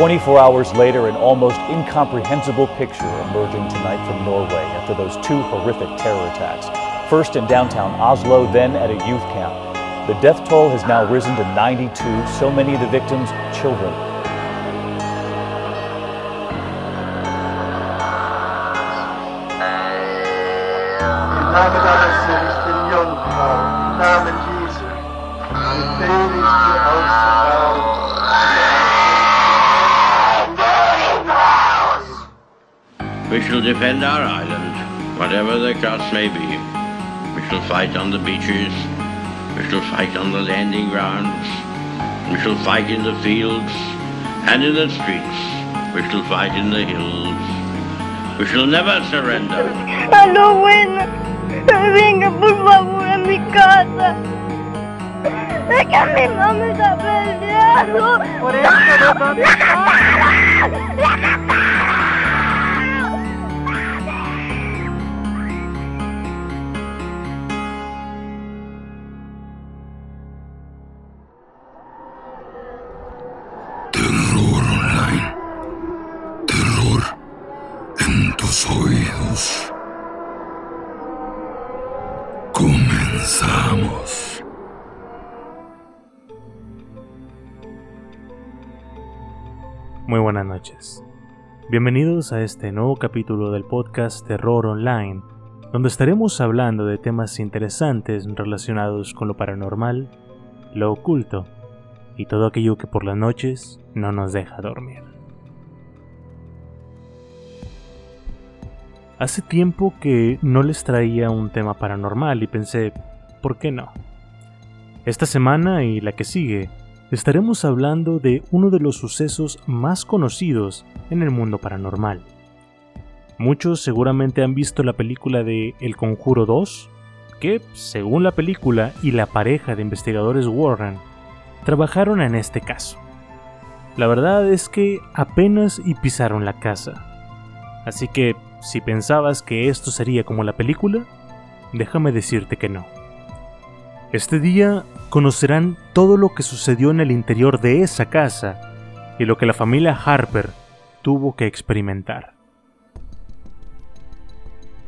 24 hours later, an almost incomprehensible picture emerging tonight from Norway after those two horrific terror attacks. First in downtown Oslo, then at a youth camp. The death toll has now risen to 92, so many of the victims children. Im Namen shall defend our island, whatever the cost may be. We shall fight on the beaches. We shall fight on the landing grounds. We shall fight in the fields and in the streets. We shall fight in the hills. We shall never surrender. Aló, buena. Venga, por favor, a mi casa. Es que mi mamá está peleando. Por eso no Terror buenas noches. Bienvenidos a este nuevo capítulo del podcast Terror Online, donde estaremos hablando de temas interesantes relacionados con lo paranormal, lo oculto y todo aquello que por las noches no nos deja dormir. Hace tiempo que no les traía un tema paranormal y pensé, ¿por qué no? Esta semana y la que sigue estaremos hablando de uno de los sucesos más conocidos en el mundo paranormal. Muchos seguramente han visto la película de El Conjuro 2, que, según la película y la pareja de investigadores Warren, trabajaron en este caso. La verdad es que apenas y pisaron la casa. Así que, si pensabas que esto sería como la película, déjame decirte que no. Este día conocerán todo lo que sucedió en el interior de esa casa y lo que la familia Harper tuvo que experimentar.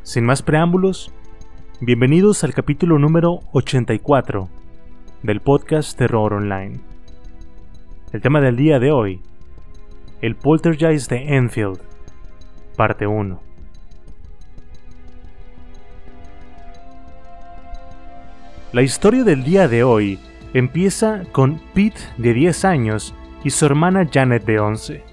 Sin más preámbulos, bienvenidos al capítulo número 84 del podcast Terror Online. El tema del día de hoy, el poltergeist de Enfield, parte 1. La historia del día de hoy empieza con Pete de 10 años y su hermana Janet de 11,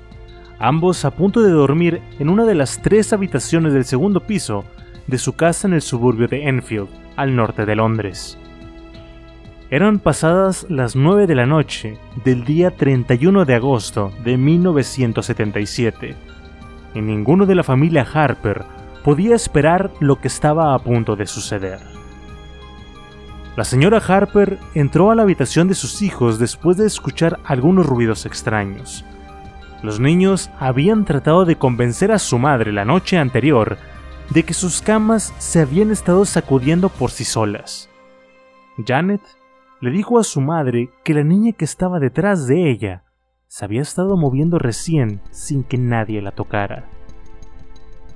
ambos a punto de dormir en una de las tres habitaciones del segundo piso de su casa en el suburbio de Enfield, al norte de Londres. Eran pasadas las 9 de la noche del día 31 de agosto de 1977, y ninguno de la familia Harper podía esperar lo que estaba a punto de suceder. La señora Harper entró a la habitación de sus hijos después de escuchar algunos ruidos extraños. Los niños habían tratado de convencer a su madre la noche anterior de que sus camas se habían estado sacudiendo por sí solas. Janet le dijo a su madre que la niña que estaba detrás de ella se había estado moviendo recién sin que nadie la tocara.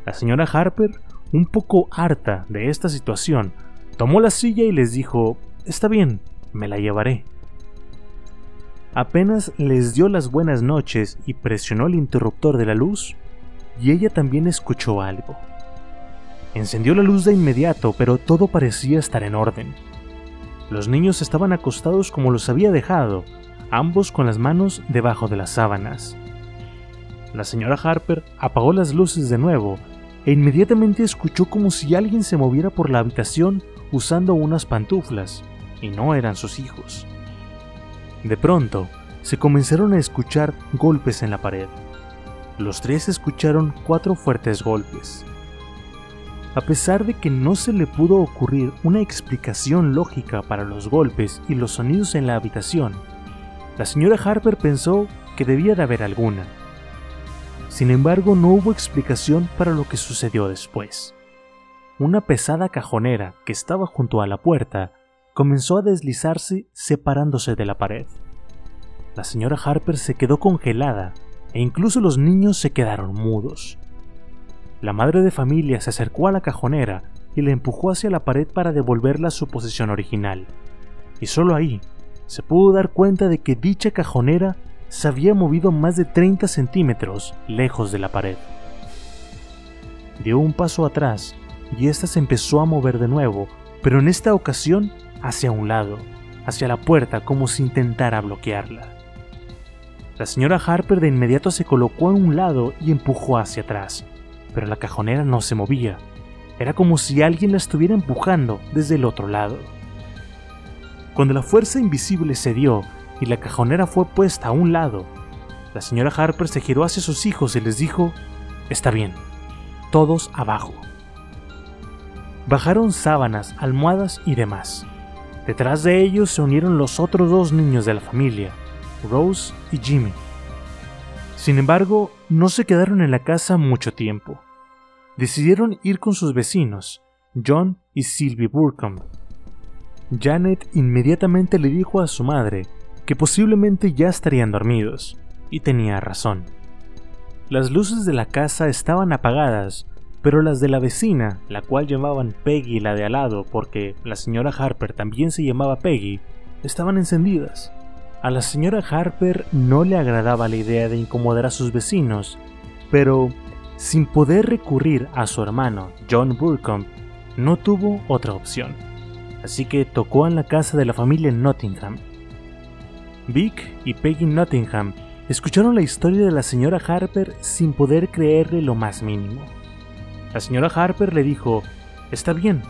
La señora Harper, un poco harta de esta situación, tomó la silla y les dijo, Está bien, me la llevaré. Apenas les dio las buenas noches y presionó el interruptor de la luz, y ella también escuchó algo. Encendió la luz de inmediato, pero todo parecía estar en orden. Los niños estaban acostados como los había dejado, ambos con las manos debajo de las sábanas. La señora Harper apagó las luces de nuevo e inmediatamente escuchó como si alguien se moviera por la habitación usando unas pantuflas, y no eran sus hijos. De pronto, se comenzaron a escuchar golpes en la pared. Los tres escucharon cuatro fuertes golpes. A pesar de que no se le pudo ocurrir una explicación lógica para los golpes y los sonidos en la habitación, la señora Harper pensó que debía de haber alguna. Sin embargo, no hubo explicación para lo que sucedió después. Una pesada cajonera que estaba junto a la puerta comenzó a deslizarse separándose de la pared. La señora Harper se quedó congelada e incluso los niños se quedaron mudos. La madre de familia se acercó a la cajonera y la empujó hacia la pared para devolverla a su posición original, y solo ahí se pudo dar cuenta de que dicha cajonera se había movido más de 30 centímetros lejos de la pared. Dio un paso atrás y ésta se empezó a mover de nuevo, pero en esta ocasión hacia un lado, hacia la puerta como si intentara bloquearla. La señora Harper de inmediato se colocó a un lado y empujó hacia atrás, pero la cajonera no se movía. Era como si alguien la estuviera empujando desde el otro lado. Cuando la fuerza invisible cedió y la cajonera fue puesta a un lado, la señora Harper se giró hacia sus hijos y les dijo, Está bien, todos abajo. Bajaron sábanas, almohadas y demás. Detrás de ellos se unieron los otros dos niños de la familia, Rose y Jimmy. Sin embargo, no se quedaron en la casa mucho tiempo. Decidieron ir con sus vecinos, John y Sylvie Burcombe. Janet inmediatamente le dijo a su madre que posiblemente ya estarían dormidos, y tenía razón. Las luces de la casa estaban apagadas, pero las de la vecina, la cual llamaban Peggy la de al lado porque la señora Harper también se llamaba Peggy, estaban encendidas. A la señora Harper no le agradaba la idea de incomodar a sus vecinos, pero sin poder recurrir a su hermano, John Burcombe, no tuvo otra opción. Así que tocó en la casa de la familia Nottingham. Vic y Peggy Nottingham escucharon la historia de la señora Harper sin poder creerle lo más mínimo. La señora Harper le dijo, Está bien,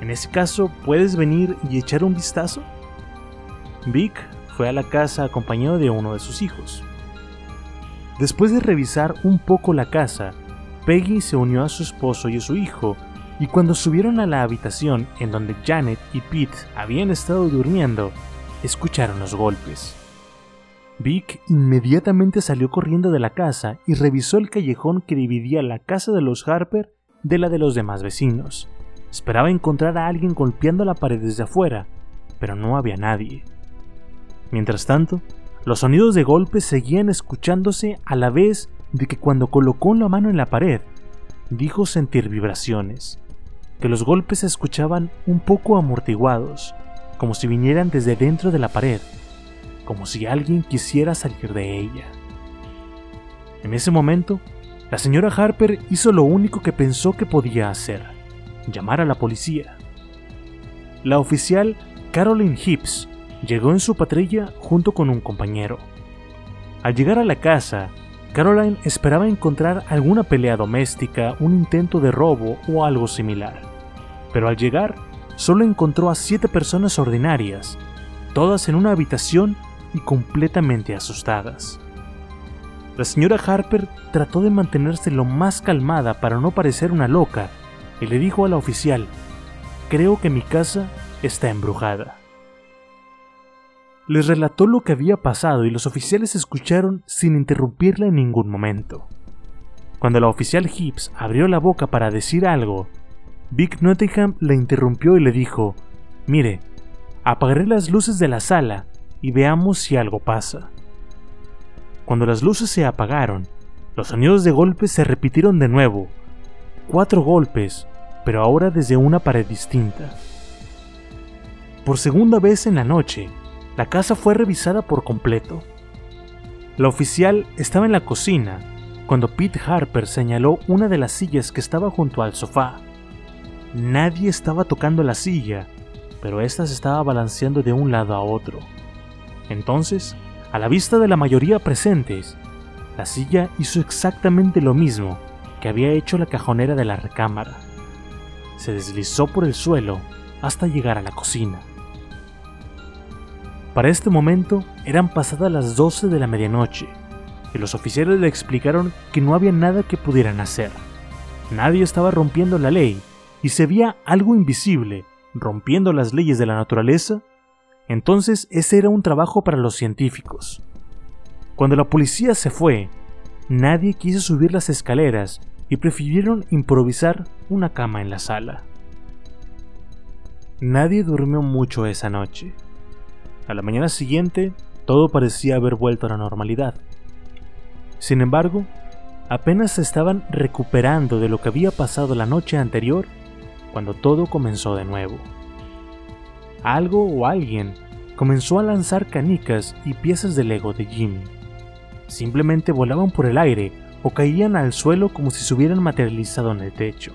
en ese caso, ¿puedes venir y echar un vistazo? Vic fue a la casa acompañado de uno de sus hijos. Después de revisar un poco la casa, Peggy se unió a su esposo y a su hijo, y cuando subieron a la habitación en donde Janet y Pete habían estado durmiendo, escucharon los golpes. Vic inmediatamente salió corriendo de la casa y revisó el callejón que dividía la casa de los Harper de la de los demás vecinos. Esperaba encontrar a alguien golpeando la pared desde afuera, pero no había nadie. Mientras tanto, los sonidos de golpes seguían escuchándose a la vez de que cuando colocó la mano en la pared, dijo sentir vibraciones, que los golpes se escuchaban un poco amortiguados, como si vinieran desde dentro de la pared, como si alguien quisiera salir de ella. En ese momento, la señora Harper hizo lo único que pensó que podía hacer, llamar a la policía. La oficial Caroline Hips llegó en su patrulla junto con un compañero. Al llegar a la casa, Caroline esperaba encontrar alguna pelea doméstica, un intento de robo o algo similar. Pero al llegar, solo encontró a siete personas ordinarias, todas en una habitación y completamente asustadas. La señora Harper trató de mantenerse lo más calmada para no parecer una loca y le dijo a la oficial, creo que mi casa está embrujada. Les relató lo que había pasado y los oficiales escucharon sin interrumpirla en ningún momento. Cuando la oficial Hips abrió la boca para decir algo, Vic Nottingham la interrumpió y le dijo, Mire, apagaré las luces de la sala y veamos si algo pasa. Cuando las luces se apagaron, los sonidos de golpes se repitieron de nuevo. Cuatro golpes, pero ahora desde una pared distinta. Por segunda vez en la noche, la casa fue revisada por completo. La oficial estaba en la cocina cuando Pete Harper señaló una de las sillas que estaba junto al sofá. Nadie estaba tocando la silla, pero ésta se estaba balanceando de un lado a otro. Entonces, a la vista de la mayoría presentes, la silla hizo exactamente lo mismo que había hecho la cajonera de la recámara. Se deslizó por el suelo hasta llegar a la cocina. Para este momento eran pasadas las 12 de la medianoche y los oficiales le explicaron que no había nada que pudieran hacer. Nadie estaba rompiendo la ley y se veía algo invisible rompiendo las leyes de la naturaleza, entonces ese era un trabajo para los científicos. Cuando la policía se fue, nadie quiso subir las escaleras y prefirieron improvisar una cama en la sala. Nadie durmió mucho esa noche. A la mañana siguiente, todo parecía haber vuelto a la normalidad. Sin embargo, apenas se estaban recuperando de lo que había pasado la noche anterior cuando todo comenzó de nuevo. Algo o alguien comenzó a lanzar canicas y piezas de Lego de Jimmy. Simplemente volaban por el aire o caían al suelo como si se hubieran materializado en el techo.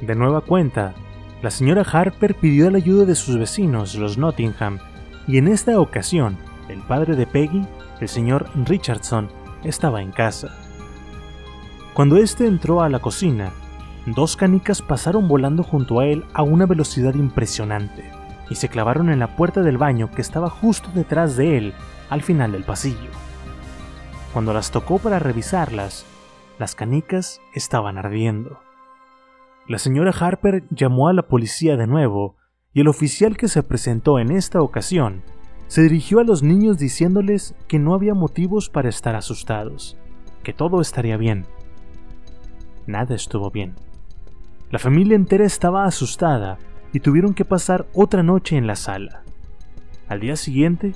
De nueva cuenta, la señora Harper pidió la ayuda de sus vecinos, los Nottingham, y en esta ocasión, el padre de Peggy, el señor Richardson, estaba en casa. Cuando éste entró a la cocina, dos canicas pasaron volando junto a él a una velocidad impresionante y se clavaron en la puerta del baño que estaba justo detrás de él, al final del pasillo. Cuando las tocó para revisarlas, las canicas estaban ardiendo. La señora Harper llamó a la policía de nuevo y el oficial que se presentó en esta ocasión se dirigió a los niños diciéndoles que no había motivos para estar asustados, que todo estaría bien. Nada estuvo bien. La familia entera estaba asustada y tuvieron que pasar otra noche en la sala. Al día siguiente,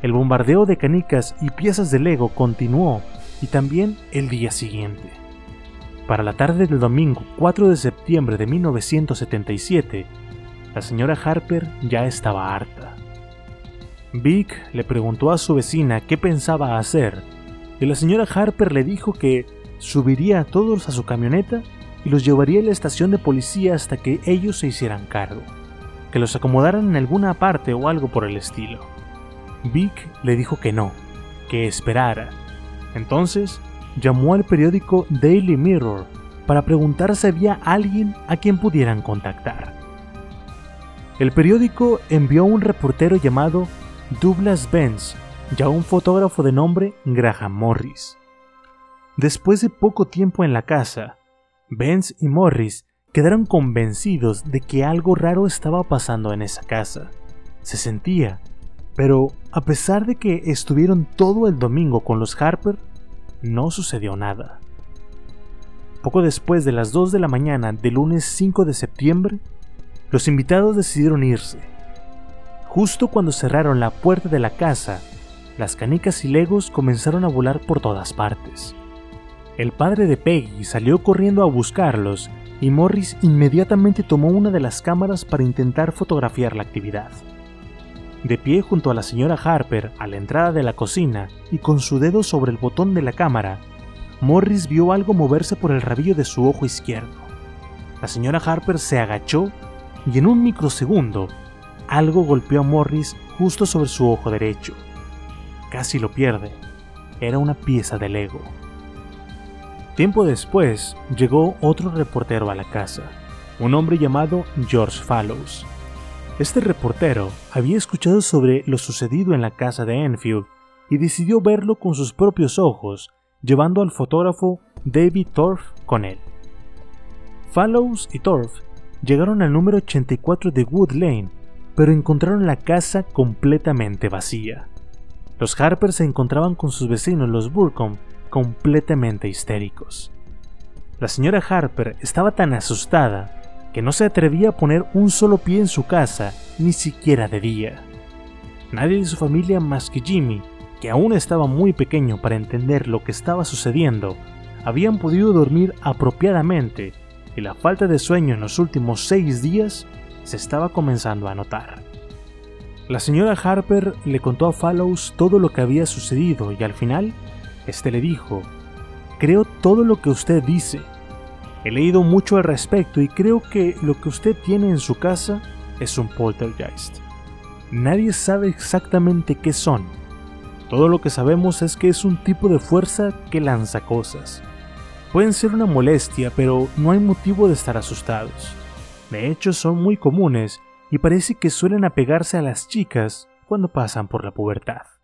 el bombardeo de canicas y piezas de Lego continuó y también el día siguiente. Para la tarde del domingo 4 de septiembre de 1977, la señora Harper ya estaba harta. Vic le preguntó a su vecina qué pensaba hacer y la señora Harper le dijo que subiría a todos a su camioneta y los llevaría a la estación de policía hasta que ellos se hicieran cargo, que los acomodaran en alguna parte o algo por el estilo. Vic le dijo que no, que esperara. Entonces llamó al periódico Daily Mirror para preguntar si había alguien a quien pudieran contactar. El periódico envió a un reportero llamado Douglas Benz y a un fotógrafo de nombre Graham Morris. Después de poco tiempo en la casa, Benz y Morris quedaron convencidos de que algo raro estaba pasando en esa casa. Se sentía, pero a pesar de que estuvieron todo el domingo con los Harper, no sucedió nada. Poco después de las 2 de la mañana del lunes 5 de septiembre, los invitados decidieron irse. Justo cuando cerraron la puerta de la casa, las canicas y legos comenzaron a volar por todas partes. El padre de Peggy salió corriendo a buscarlos y Morris inmediatamente tomó una de las cámaras para intentar fotografiar la actividad. De pie junto a la señora Harper a la entrada de la cocina y con su dedo sobre el botón de la cámara, Morris vio algo moverse por el rabillo de su ojo izquierdo. La señora Harper se agachó y en un microsegundo algo golpeó a Morris justo sobre su ojo derecho. Casi lo pierde. Era una pieza de Lego. Tiempo después llegó otro reportero a la casa, un hombre llamado George Fallows. Este reportero había escuchado sobre lo sucedido en la casa de Enfield y decidió verlo con sus propios ojos, llevando al fotógrafo David Torf con él. Fallows y Torf llegaron al número 84 de Wood Lane, pero encontraron la casa completamente vacía. Los Harper se encontraban con sus vecinos los Burcombe completamente histéricos. La señora Harper estaba tan asustada que no se atrevía a poner un solo pie en su casa, ni siquiera de día. Nadie de su familia más que Jimmy, que aún estaba muy pequeño para entender lo que estaba sucediendo, habían podido dormir apropiadamente y la falta de sueño en los últimos seis días se estaba comenzando a notar. La señora Harper le contó a Fallows todo lo que había sucedido y al final este le dijo, creo todo lo que usted dice. He leído mucho al respecto y creo que lo que usted tiene en su casa es un poltergeist. Nadie sabe exactamente qué son. Todo lo que sabemos es que es un tipo de fuerza que lanza cosas. Pueden ser una molestia, pero no hay motivo de estar asustados. De hecho, son muy comunes y parece que suelen apegarse a las chicas cuando pasan por la pubertad.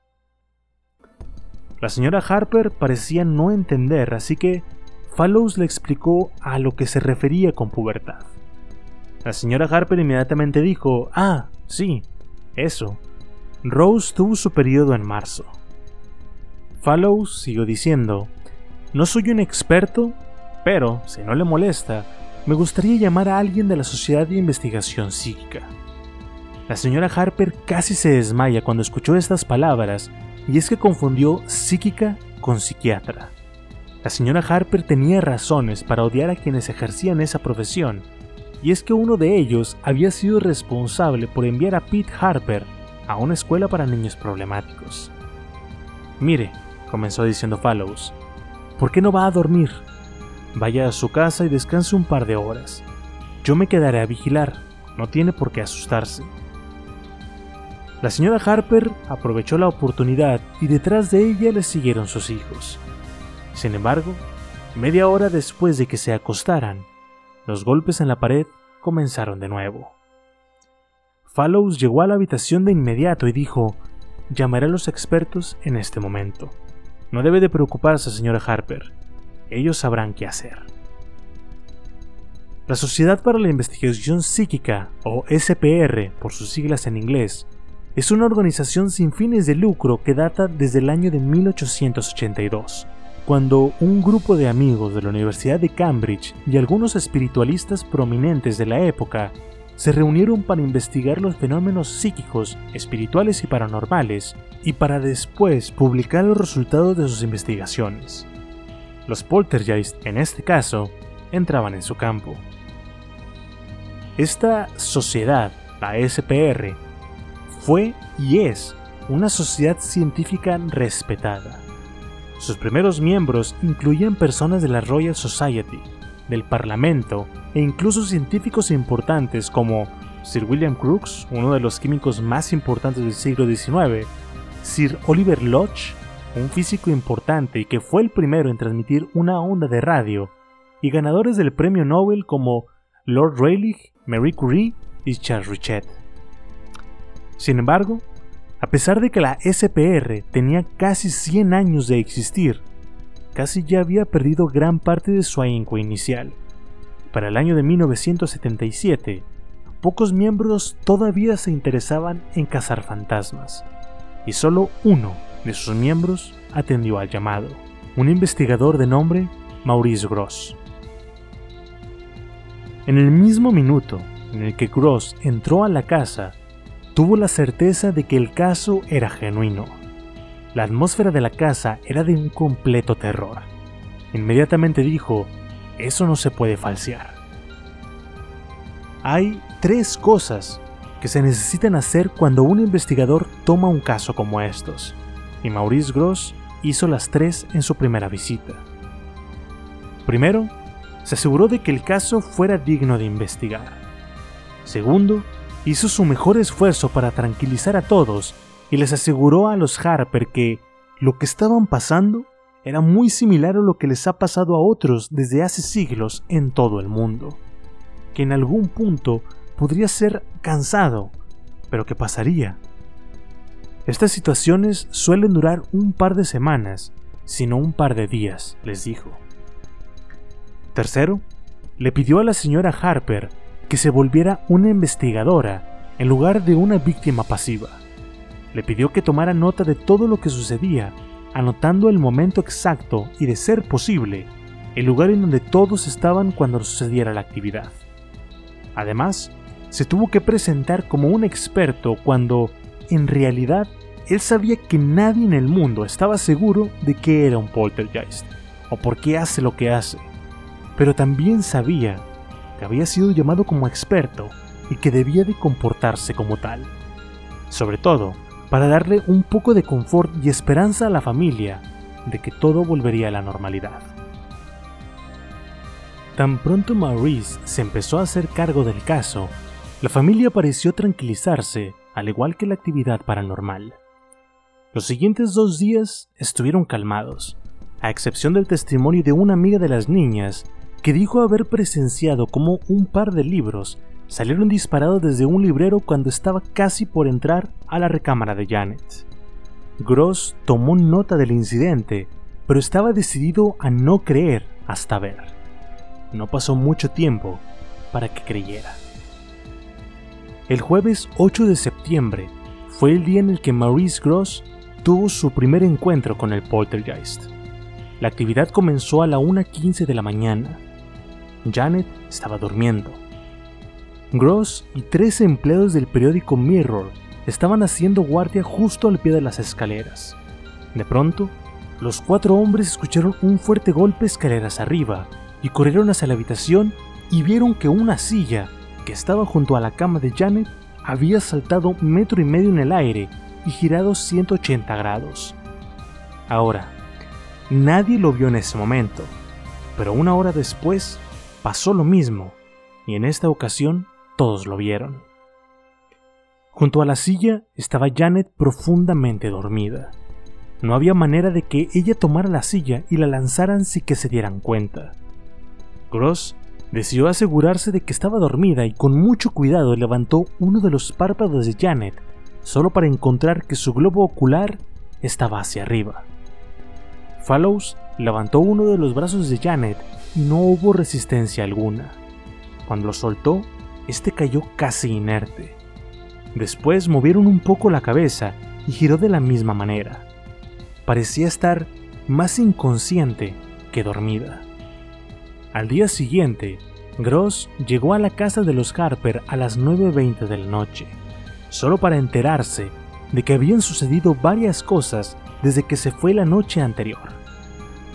La señora Harper parecía no entender, así que Fallows le explicó a lo que se refería con pubertad. La señora Harper inmediatamente dijo, ah, sí, eso. Rose tuvo su periodo en marzo. Fallows siguió diciendo, no soy un experto, pero, si no le molesta, me gustaría llamar a alguien de la Sociedad de Investigación Psíquica. La señora Harper casi se desmaya cuando escuchó estas palabras, y es que confundió psíquica con psiquiatra. La señora Harper tenía razones para odiar a quienes ejercían esa profesión, y es que uno de ellos había sido responsable por enviar a Pete Harper a una escuela para niños problemáticos. Mire, comenzó diciendo Fallows, ¿por qué no va a dormir? Vaya a su casa y descanse un par de horas. Yo me quedaré a vigilar, no tiene por qué asustarse. La señora Harper aprovechó la oportunidad y detrás de ella le siguieron sus hijos. Sin embargo, media hora después de que se acostaran, los golpes en la pared comenzaron de nuevo. Fallows llegó a la habitación de inmediato y dijo, llamaré a los expertos en este momento. No debe de preocuparse, señora Harper. Ellos sabrán qué hacer. La Sociedad para la Investigación Psíquica, o SPR por sus siglas en inglés, es una organización sin fines de lucro que data desde el año de 1882 cuando un grupo de amigos de la Universidad de Cambridge y algunos espiritualistas prominentes de la época se reunieron para investigar los fenómenos psíquicos, espirituales y paranormales, y para después publicar los resultados de sus investigaciones. Los poltergeist, en este caso, entraban en su campo. Esta sociedad, la SPR, fue y es una sociedad científica respetada sus primeros miembros incluían personas de la Royal Society, del Parlamento e incluso científicos importantes como Sir William Crookes, uno de los químicos más importantes del siglo XIX, Sir Oliver Lodge, un físico importante y que fue el primero en transmitir una onda de radio, y ganadores del premio Nobel como Lord Rayleigh, Marie Curie y Charles Richet. Sin embargo, a pesar de que la SPR tenía casi 100 años de existir, casi ya había perdido gran parte de su ahínco inicial. Para el año de 1977, pocos miembros todavía se interesaban en cazar fantasmas, y solo uno de sus miembros atendió al llamado, un investigador de nombre Maurice Gross. En el mismo minuto en el que Gross entró a la casa, tuvo la certeza de que el caso era genuino. La atmósfera de la casa era de un completo terror. Inmediatamente dijo, eso no se puede falsear. Hay tres cosas que se necesitan hacer cuando un investigador toma un caso como estos, y Maurice Gross hizo las tres en su primera visita. Primero, se aseguró de que el caso fuera digno de investigar. Segundo, hizo su mejor esfuerzo para tranquilizar a todos y les aseguró a los Harper que lo que estaban pasando era muy similar a lo que les ha pasado a otros desde hace siglos en todo el mundo, que en algún punto podría ser cansado, pero que pasaría. Estas situaciones suelen durar un par de semanas, sino un par de días, les dijo. Tercero, le pidió a la señora Harper que se volviera una investigadora en lugar de una víctima pasiva. Le pidió que tomara nota de todo lo que sucedía, anotando el momento exacto y, de ser posible, el lugar en donde todos estaban cuando sucediera la actividad. Además, se tuvo que presentar como un experto cuando, en realidad, él sabía que nadie en el mundo estaba seguro de que era un poltergeist, o por qué hace lo que hace, pero también sabía había sido llamado como experto y que debía de comportarse como tal. Sobre todo, para darle un poco de confort y esperanza a la familia de que todo volvería a la normalidad. Tan pronto Maurice se empezó a hacer cargo del caso, la familia pareció tranquilizarse, al igual que la actividad paranormal. Los siguientes dos días estuvieron calmados, a excepción del testimonio de una amiga de las niñas que dijo haber presenciado como un par de libros salieron disparados desde un librero cuando estaba casi por entrar a la recámara de Janet. Gross tomó nota del incidente, pero estaba decidido a no creer hasta ver. No pasó mucho tiempo para que creyera. El jueves 8 de septiembre fue el día en el que Maurice Gross tuvo su primer encuentro con el poltergeist. La actividad comenzó a la 1.15 de la mañana Janet estaba durmiendo. Gross y tres empleados del periódico Mirror estaban haciendo guardia justo al pie de las escaleras. De pronto, los cuatro hombres escucharon un fuerte golpe escaleras arriba y corrieron hacia la habitación y vieron que una silla que estaba junto a la cama de Janet había saltado metro y medio en el aire y girado 180 grados. Ahora, nadie lo vio en ese momento, pero una hora después pasó lo mismo y en esta ocasión todos lo vieron. Junto a la silla estaba Janet profundamente dormida. No había manera de que ella tomara la silla y la lanzaran sin que se dieran cuenta. Gross decidió asegurarse de que estaba dormida y con mucho cuidado levantó uno de los párpados de Janet, solo para encontrar que su globo ocular estaba hacia arriba. Fallows levantó uno de los brazos de Janet y no hubo resistencia alguna. Cuando lo soltó, este cayó casi inerte. Después movieron un poco la cabeza y giró de la misma manera. Parecía estar más inconsciente que dormida. Al día siguiente, Gross llegó a la casa de los Harper a las 9.20 de la noche, solo para enterarse de que habían sucedido varias cosas desde que se fue la noche anterior.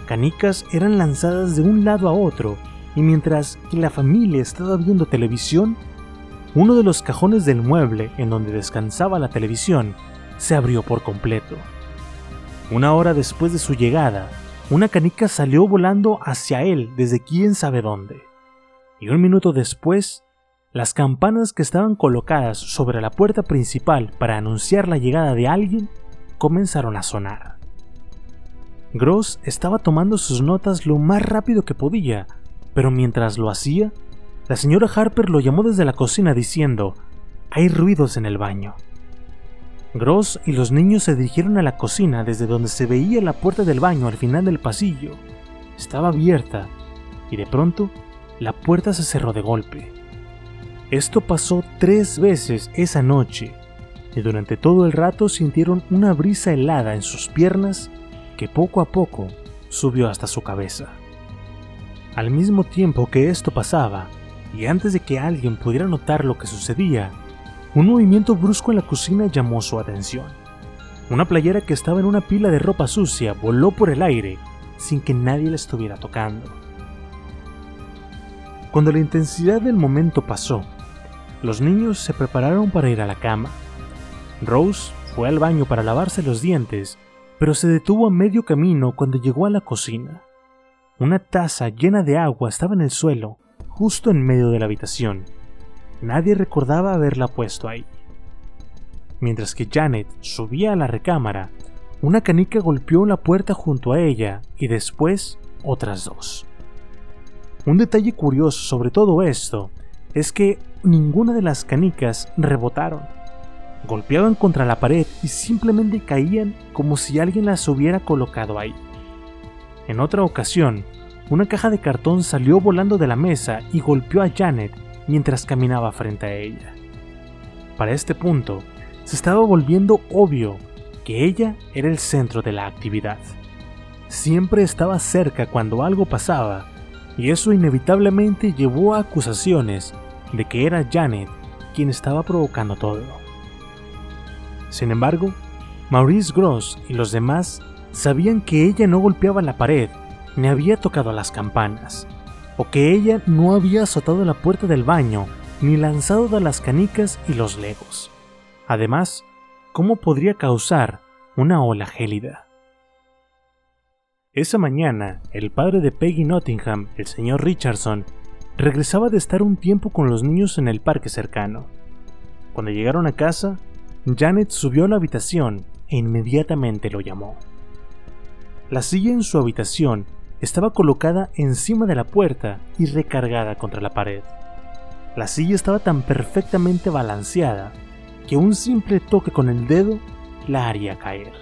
Canicas eran lanzadas de un lado a otro y mientras la familia estaba viendo televisión, uno de los cajones del mueble en donde descansaba la televisión se abrió por completo. Una hora después de su llegada, una canica salió volando hacia él desde quién sabe dónde. Y un minuto después, las campanas que estaban colocadas sobre la puerta principal para anunciar la llegada de alguien comenzaron a sonar. Gross estaba tomando sus notas lo más rápido que podía, pero mientras lo hacía, la señora Harper lo llamó desde la cocina diciendo, hay ruidos en el baño. Gross y los niños se dirigieron a la cocina desde donde se veía la puerta del baño al final del pasillo. Estaba abierta y de pronto la puerta se cerró de golpe. Esto pasó tres veces esa noche y durante todo el rato sintieron una brisa helada en sus piernas que poco a poco subió hasta su cabeza. Al mismo tiempo que esto pasaba, y antes de que alguien pudiera notar lo que sucedía, un movimiento brusco en la cocina llamó su atención. Una playera que estaba en una pila de ropa sucia voló por el aire sin que nadie la estuviera tocando. Cuando la intensidad del momento pasó, los niños se prepararon para ir a la cama. Rose fue al baño para lavarse los dientes, pero se detuvo a medio camino cuando llegó a la cocina. Una taza llena de agua estaba en el suelo, justo en medio de la habitación. Nadie recordaba haberla puesto ahí. Mientras que Janet subía a la recámara, una canica golpeó la puerta junto a ella y después otras dos. Un detalle curioso sobre todo esto es que ninguna de las canicas rebotaron. Golpeaban contra la pared y simplemente caían como si alguien las hubiera colocado ahí. En otra ocasión, una caja de cartón salió volando de la mesa y golpeó a Janet mientras caminaba frente a ella. Para este punto, se estaba volviendo obvio que ella era el centro de la actividad. Siempre estaba cerca cuando algo pasaba, y eso inevitablemente llevó a acusaciones de que era Janet quien estaba provocando todo. Sin embargo, Maurice Gross y los demás sabían que ella no golpeaba la pared ni había tocado las campanas, o que ella no había azotado la puerta del baño ni lanzado de las canicas y los legos. Además, ¿cómo podría causar una ola gélida? Esa mañana, el padre de Peggy Nottingham, el señor Richardson, regresaba de estar un tiempo con los niños en el parque cercano. Cuando llegaron a casa, Janet subió a la habitación e inmediatamente lo llamó. La silla en su habitación estaba colocada encima de la puerta y recargada contra la pared. La silla estaba tan perfectamente balanceada que un simple toque con el dedo la haría caer.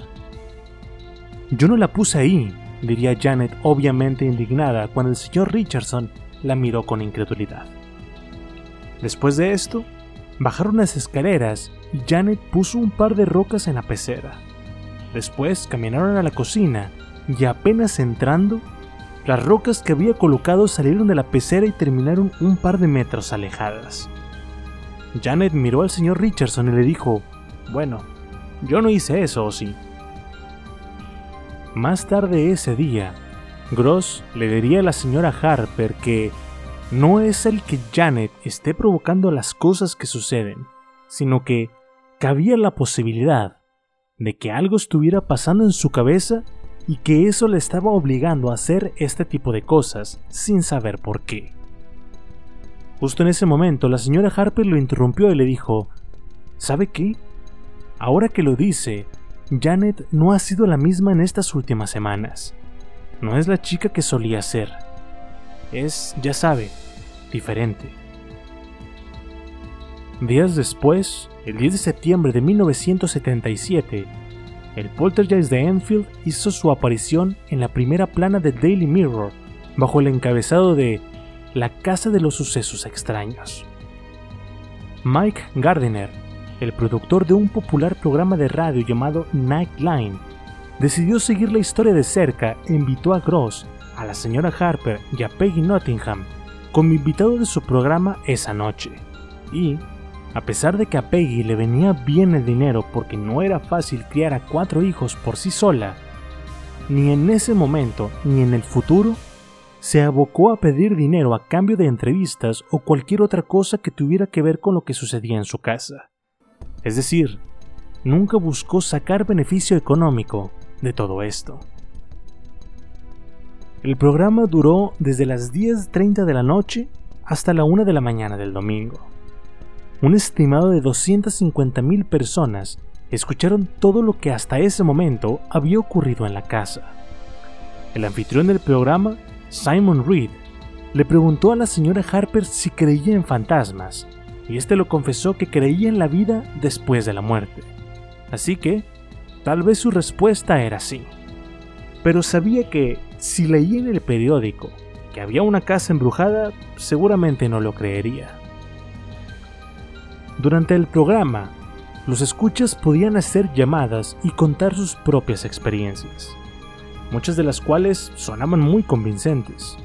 Yo no la puse ahí, diría Janet obviamente indignada cuando el señor Richardson la miró con incredulidad. Después de esto, bajaron las escaleras y Janet puso un par de rocas en la pecera. Después caminaron a la cocina y apenas entrando, las rocas que había colocado salieron de la pecera y terminaron un par de metros alejadas. Janet miró al señor Richardson y le dijo, bueno, yo no hice eso, ¿o sí? Más tarde ese día, Gross le diría a la señora Harper que no es el que Janet esté provocando las cosas que suceden, sino que cabía la posibilidad de que algo estuviera pasando en su cabeza y que eso le estaba obligando a hacer este tipo de cosas sin saber por qué. Justo en ese momento la señora Harper lo interrumpió y le dijo, ¿sabe qué? Ahora que lo dice, Janet no ha sido la misma en estas últimas semanas. No es la chica que solía ser. Es, ya sabe, diferente. Días después, el 10 de septiembre de 1977, el poltergeist de Enfield hizo su aparición en la primera plana del Daily Mirror bajo el encabezado de La Casa de los Sucesos Extraños. Mike Gardiner, el productor de un popular programa de radio llamado Nightline, decidió seguir la historia de cerca e invitó a Gross, a la señora Harper y a Peggy Nottingham como invitado de su programa esa noche. Y, a pesar de que a Peggy le venía bien el dinero porque no era fácil criar a cuatro hijos por sí sola, ni en ese momento ni en el futuro se abocó a pedir dinero a cambio de entrevistas o cualquier otra cosa que tuviera que ver con lo que sucedía en su casa. Es decir, nunca buscó sacar beneficio económico de todo esto. El programa duró desde las 10.30 de la noche hasta la 1 de la mañana del domingo. Un estimado de 250.000 personas escucharon todo lo que hasta ese momento había ocurrido en la casa. El anfitrión del programa, Simon Reed, le preguntó a la señora Harper si creía en fantasmas, y este lo confesó que creía en la vida después de la muerte. Así que, tal vez su respuesta era sí. Pero sabía que si leía en el periódico que había una casa embrujada, seguramente no lo creería. Durante el programa, los escuchas podían hacer llamadas y contar sus propias experiencias, muchas de las cuales sonaban muy convincentes.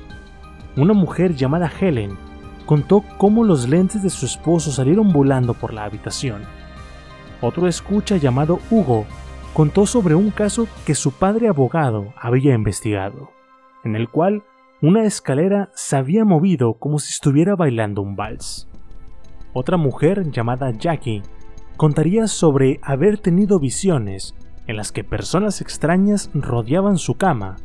Una mujer llamada Helen contó cómo los lentes de su esposo salieron volando por la habitación. Otro escucha llamado Hugo contó sobre un caso que su padre abogado había investigado, en el cual una escalera se había movido como si estuviera bailando un vals. Otra mujer llamada Jackie contaría sobre haber tenido visiones en las que personas extrañas rodeaban su cama.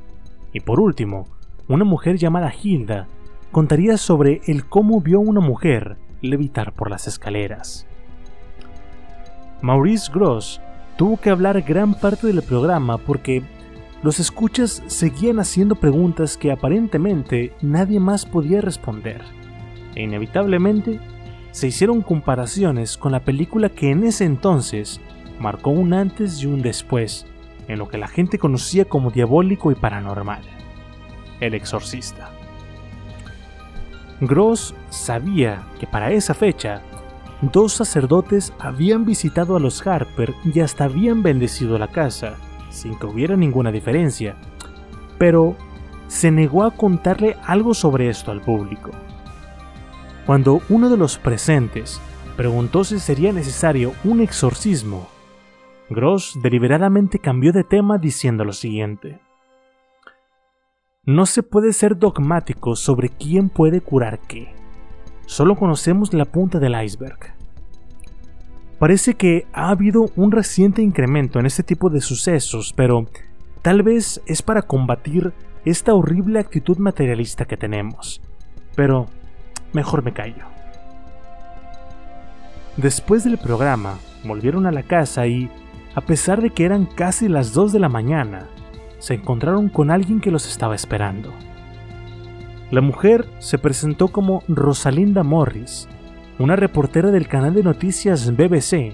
Y por último, una mujer llamada Hilda contaría sobre el cómo vio a una mujer levitar por las escaleras. Maurice Gross tuvo que hablar gran parte del programa porque los escuchas seguían haciendo preguntas que aparentemente nadie más podía responder. E inevitablemente se hicieron comparaciones con la película que en ese entonces marcó un antes y un después en lo que la gente conocía como diabólico y paranormal, El Exorcista. Gross sabía que para esa fecha dos sacerdotes habían visitado a los Harper y hasta habían bendecido la casa, sin que hubiera ninguna diferencia, pero se negó a contarle algo sobre esto al público. Cuando uno de los presentes preguntó si sería necesario un exorcismo, Gross deliberadamente cambió de tema diciendo lo siguiente. No se puede ser dogmático sobre quién puede curar qué. Solo conocemos la punta del iceberg. Parece que ha habido un reciente incremento en este tipo de sucesos, pero tal vez es para combatir esta horrible actitud materialista que tenemos. Pero mejor me callo. Después del programa, volvieron a la casa y, a pesar de que eran casi las 2 de la mañana, se encontraron con alguien que los estaba esperando. La mujer se presentó como Rosalinda Morris, una reportera del canal de noticias BBC,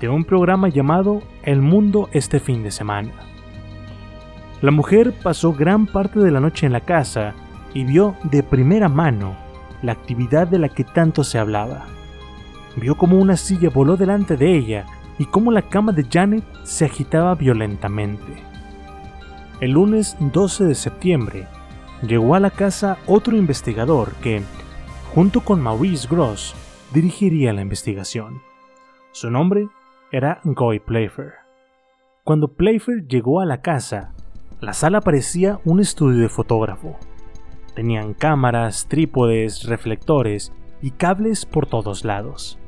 de un programa llamado El Mundo este fin de semana. La mujer pasó gran parte de la noche en la casa y vio de primera mano la actividad de la que tanto se hablaba. Vio cómo una silla voló delante de ella y cómo la cama de Janet se agitaba violentamente. El lunes 12 de septiembre llegó a la casa otro investigador que, junto con Maurice Gross, dirigiría la investigación. Su nombre era Goy Playfair. Cuando Playfair llegó a la casa, la sala parecía un estudio de fotógrafo. Tenían cámaras, trípodes, reflectores y cables por todos lados.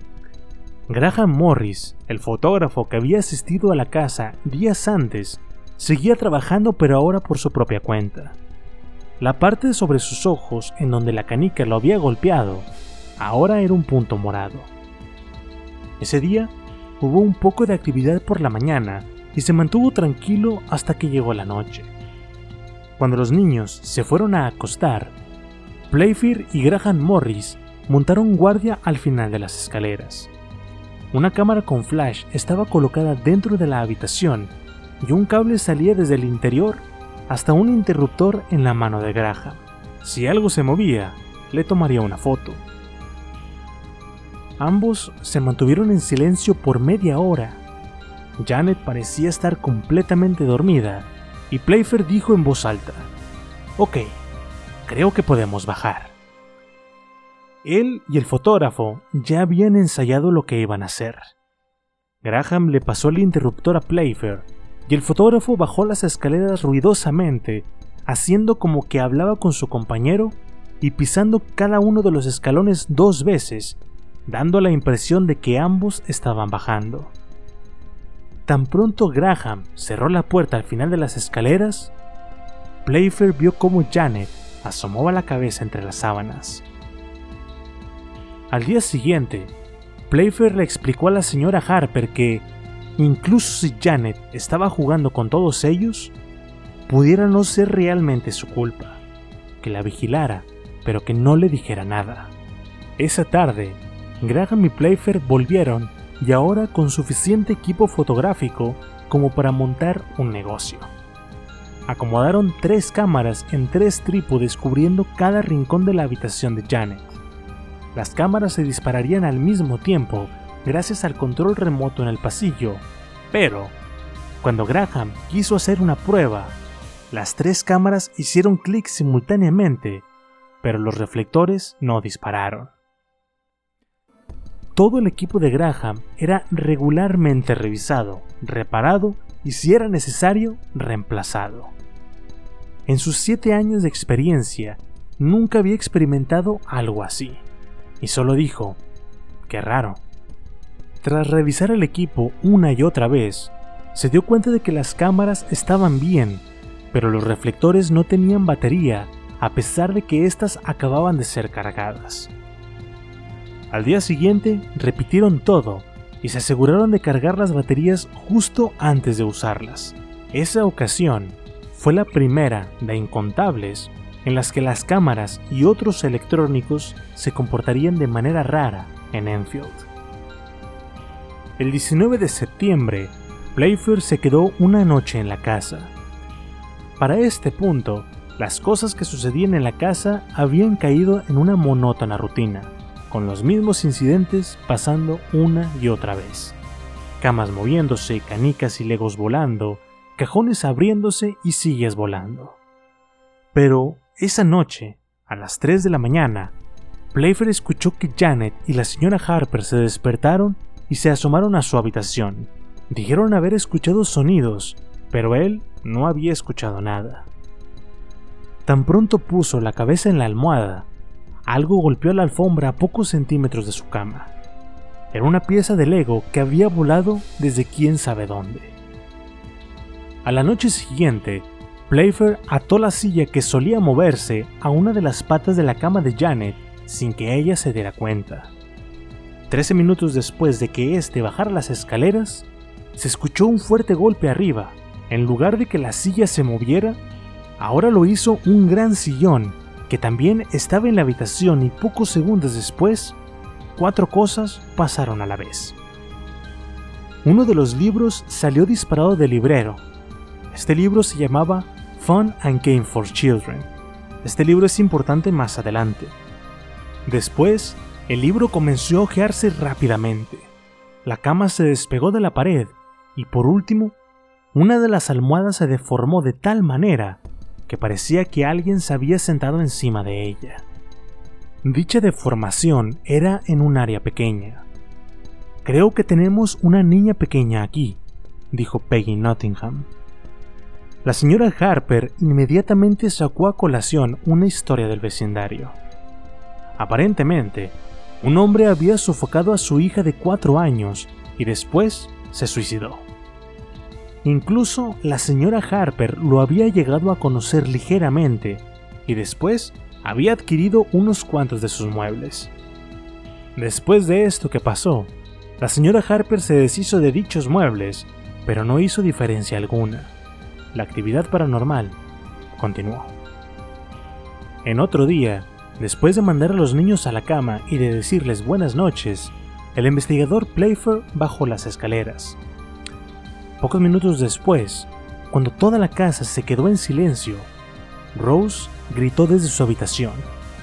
Graham Morris, el fotógrafo que había asistido a la casa días antes, seguía trabajando pero ahora por su propia cuenta. La parte sobre sus ojos en donde la canica lo había golpeado ahora era un punto morado. Ese día hubo un poco de actividad por la mañana y se mantuvo tranquilo hasta que llegó la noche. Cuando los niños se fueron a acostar, Playfair y Graham Morris montaron guardia al final de las escaleras. Una cámara con flash estaba colocada dentro de la habitación y un cable salía desde el interior hasta un interruptor en la mano de Graham. Si algo se movía, le tomaría una foto. Ambos se mantuvieron en silencio por media hora. Janet parecía estar completamente dormida y Playfair dijo en voz alta, Ok, creo que podemos bajar. Él y el fotógrafo ya habían ensayado lo que iban a hacer. Graham le pasó el interruptor a Playfair y el fotógrafo bajó las escaleras ruidosamente, haciendo como que hablaba con su compañero y pisando cada uno de los escalones dos veces, dando la impresión de que ambos estaban bajando. Tan pronto Graham cerró la puerta al final de las escaleras, Playfair vio cómo Janet asomaba la cabeza entre las sábanas. Al día siguiente, Playfair le explicó a la señora Harper que, incluso si Janet estaba jugando con todos ellos, pudiera no ser realmente su culpa, que la vigilara, pero que no le dijera nada. Esa tarde, Graham y Playfair volvieron y ahora con suficiente equipo fotográfico como para montar un negocio. Acomodaron tres cámaras en tres trípodes cubriendo cada rincón de la habitación de Janet. Las cámaras se dispararían al mismo tiempo gracias al control remoto en el pasillo, pero cuando Graham quiso hacer una prueba, las tres cámaras hicieron clic simultáneamente, pero los reflectores no dispararon todo el equipo de Graham era regularmente revisado, reparado y si era necesario, reemplazado. En sus siete años de experiencia, nunca había experimentado algo así, y solo dijo, qué raro. Tras revisar el equipo una y otra vez, se dio cuenta de que las cámaras estaban bien, pero los reflectores no tenían batería a pesar de que éstas acababan de ser cargadas. Al día siguiente repitieron todo y se aseguraron de cargar las baterías justo antes de usarlas. Esa ocasión fue la primera de incontables en las que las cámaras y otros electrónicos se comportarían de manera rara en Enfield. El 19 de septiembre, Playfair se quedó una noche en la casa. Para este punto, las cosas que sucedían en la casa habían caído en una monótona rutina con los mismos incidentes pasando una y otra vez. Camas moviéndose, canicas y legos volando, cajones abriéndose y sillas volando. Pero esa noche, a las 3 de la mañana, Playfair escuchó que Janet y la señora Harper se despertaron y se asomaron a su habitación. Dijeron haber escuchado sonidos, pero él no había escuchado nada. Tan pronto puso la cabeza en la almohada, algo golpeó la alfombra a pocos centímetros de su cama. Era una pieza de Lego que había volado desde quién sabe dónde. A la noche siguiente, Playfair ató la silla que solía moverse a una de las patas de la cama de Janet sin que ella se diera cuenta. Trece minutos después de que éste bajara las escaleras, se escuchó un fuerte golpe arriba. En lugar de que la silla se moviera, ahora lo hizo un gran sillón que también estaba en la habitación y pocos segundos después, cuatro cosas pasaron a la vez. Uno de los libros salió disparado del librero. Este libro se llamaba Fun and Game for Children. Este libro es importante más adelante. Después, el libro comenzó a ojearse rápidamente. La cama se despegó de la pared y por último, una de las almohadas se deformó de tal manera que parecía que alguien se había sentado encima de ella. dicha deformación era en un área pequeña. Creo que tenemos una niña pequeña aquí, dijo Peggy Nottingham. La señora Harper inmediatamente sacó a colación una historia del vecindario. Aparentemente, un hombre había sofocado a su hija de cuatro años y después se suicidó. Incluso la señora Harper lo había llegado a conocer ligeramente y después había adquirido unos cuantos de sus muebles. Después de esto que pasó, la señora Harper se deshizo de dichos muebles, pero no hizo diferencia alguna la actividad paranormal continuó. En otro día, después de mandar a los niños a la cama y de decirles buenas noches, el investigador Playfair bajó las escaleras. Pocos minutos después, cuando toda la casa se quedó en silencio, Rose gritó desde su habitación.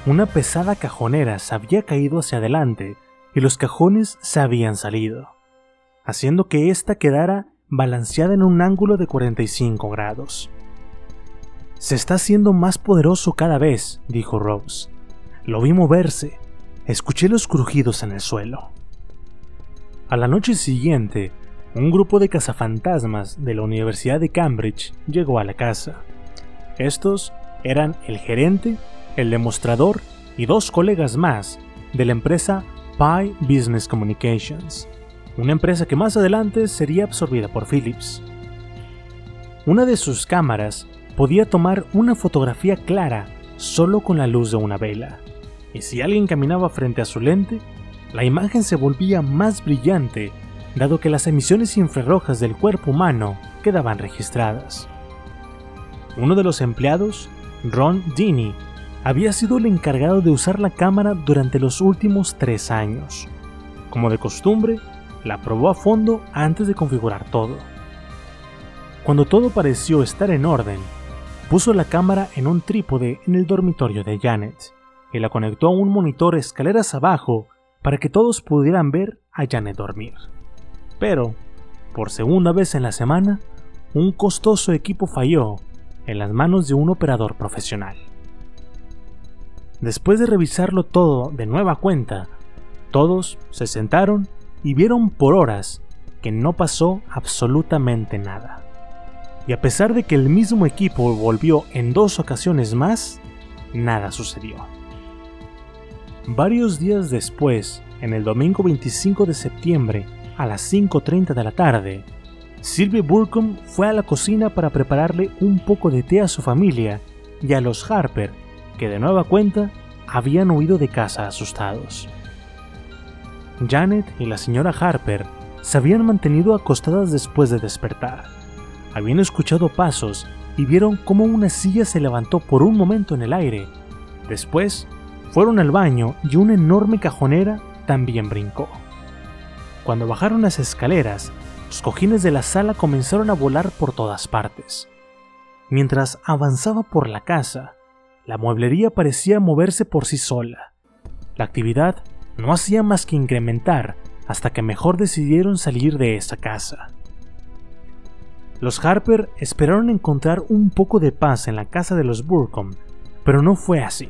Una pesada cajonera se había caído hacia adelante y los cajones se habían salido, haciendo que ésta quedara balanceada en un ángulo de 45 grados. Se está haciendo más poderoso cada vez, dijo Rose. Lo vi moverse. Escuché los crujidos en el suelo. A la noche siguiente, un grupo de cazafantasmas de la Universidad de Cambridge llegó a la casa. Estos eran el gerente, el demostrador y dos colegas más de la empresa Pi Business Communications una empresa que más adelante sería absorbida por Philips. Una de sus cámaras podía tomar una fotografía clara solo con la luz de una vela, y si alguien caminaba frente a su lente, la imagen se volvía más brillante, dado que las emisiones infrarrojas del cuerpo humano quedaban registradas. Uno de los empleados, Ron Dini, había sido el encargado de usar la cámara durante los últimos tres años. Como de costumbre, la probó a fondo antes de configurar todo. Cuando todo pareció estar en orden, puso la cámara en un trípode en el dormitorio de Janet y la conectó a un monitor escaleras abajo para que todos pudieran ver a Janet dormir. Pero, por segunda vez en la semana, un costoso equipo falló en las manos de un operador profesional. Después de revisarlo todo de nueva cuenta, todos se sentaron y vieron por horas que no pasó absolutamente nada. Y a pesar de que el mismo equipo volvió en dos ocasiones más, nada sucedió. Varios días después, en el domingo 25 de septiembre, a las 5.30 de la tarde, Sylvie Burcombe fue a la cocina para prepararle un poco de té a su familia y a los Harper, que de nueva cuenta habían huido de casa asustados. Janet y la señora Harper se habían mantenido acostadas después de despertar. Habían escuchado pasos y vieron cómo una silla se levantó por un momento en el aire. Después, fueron al baño y una enorme cajonera también brincó. Cuando bajaron las escaleras, los cojines de la sala comenzaron a volar por todas partes. Mientras avanzaba por la casa, la mueblería parecía moverse por sí sola. La actividad no hacía más que incrementar hasta que mejor decidieron salir de esa casa. Los Harper esperaron encontrar un poco de paz en la casa de los Burcombe, pero no fue así.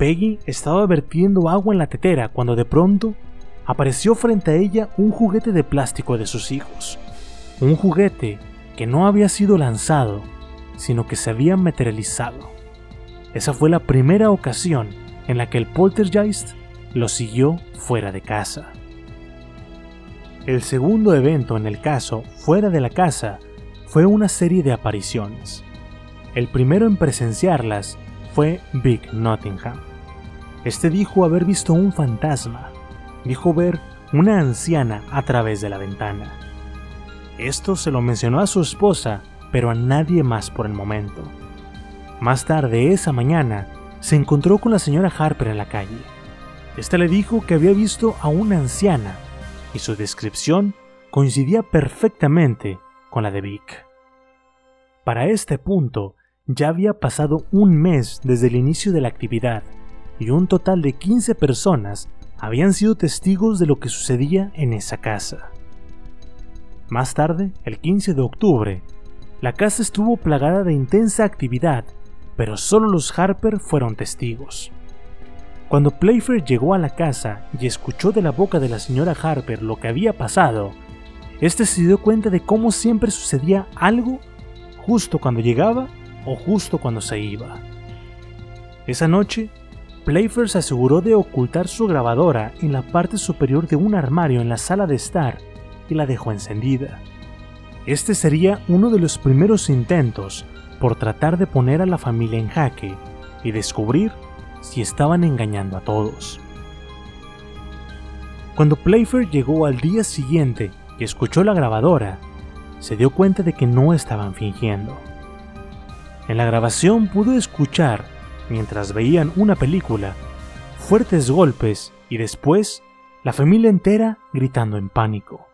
Peggy estaba vertiendo agua en la tetera cuando de pronto apareció frente a ella un juguete de plástico de sus hijos. Un juguete que no había sido lanzado, sino que se había materializado. Esa fue la primera ocasión en la que el poltergeist lo siguió fuera de casa. El segundo evento en el caso, fuera de la casa, fue una serie de apariciones. El primero en presenciarlas fue Big Nottingham. Este dijo haber visto un fantasma. Dijo ver una anciana a través de la ventana. Esto se lo mencionó a su esposa, pero a nadie más por el momento. Más tarde esa mañana, se encontró con la señora Harper en la calle. Esta le dijo que había visto a una anciana y su descripción coincidía perfectamente con la de Vic. Para este punto, ya había pasado un mes desde el inicio de la actividad y un total de 15 personas habían sido testigos de lo que sucedía en esa casa. Más tarde, el 15 de octubre, la casa estuvo plagada de intensa actividad, pero solo los Harper fueron testigos. Cuando Playfair llegó a la casa y escuchó de la boca de la señora Harper lo que había pasado, este se dio cuenta de cómo siempre sucedía algo justo cuando llegaba o justo cuando se iba. Esa noche, Playfair se aseguró de ocultar su grabadora en la parte superior de un armario en la sala de estar y la dejó encendida. Este sería uno de los primeros intentos por tratar de poner a la familia en jaque y descubrir si estaban engañando a todos. Cuando Playfair llegó al día siguiente y escuchó la grabadora, se dio cuenta de que no estaban fingiendo. En la grabación pudo escuchar, mientras veían una película, fuertes golpes y después la familia entera gritando en pánico.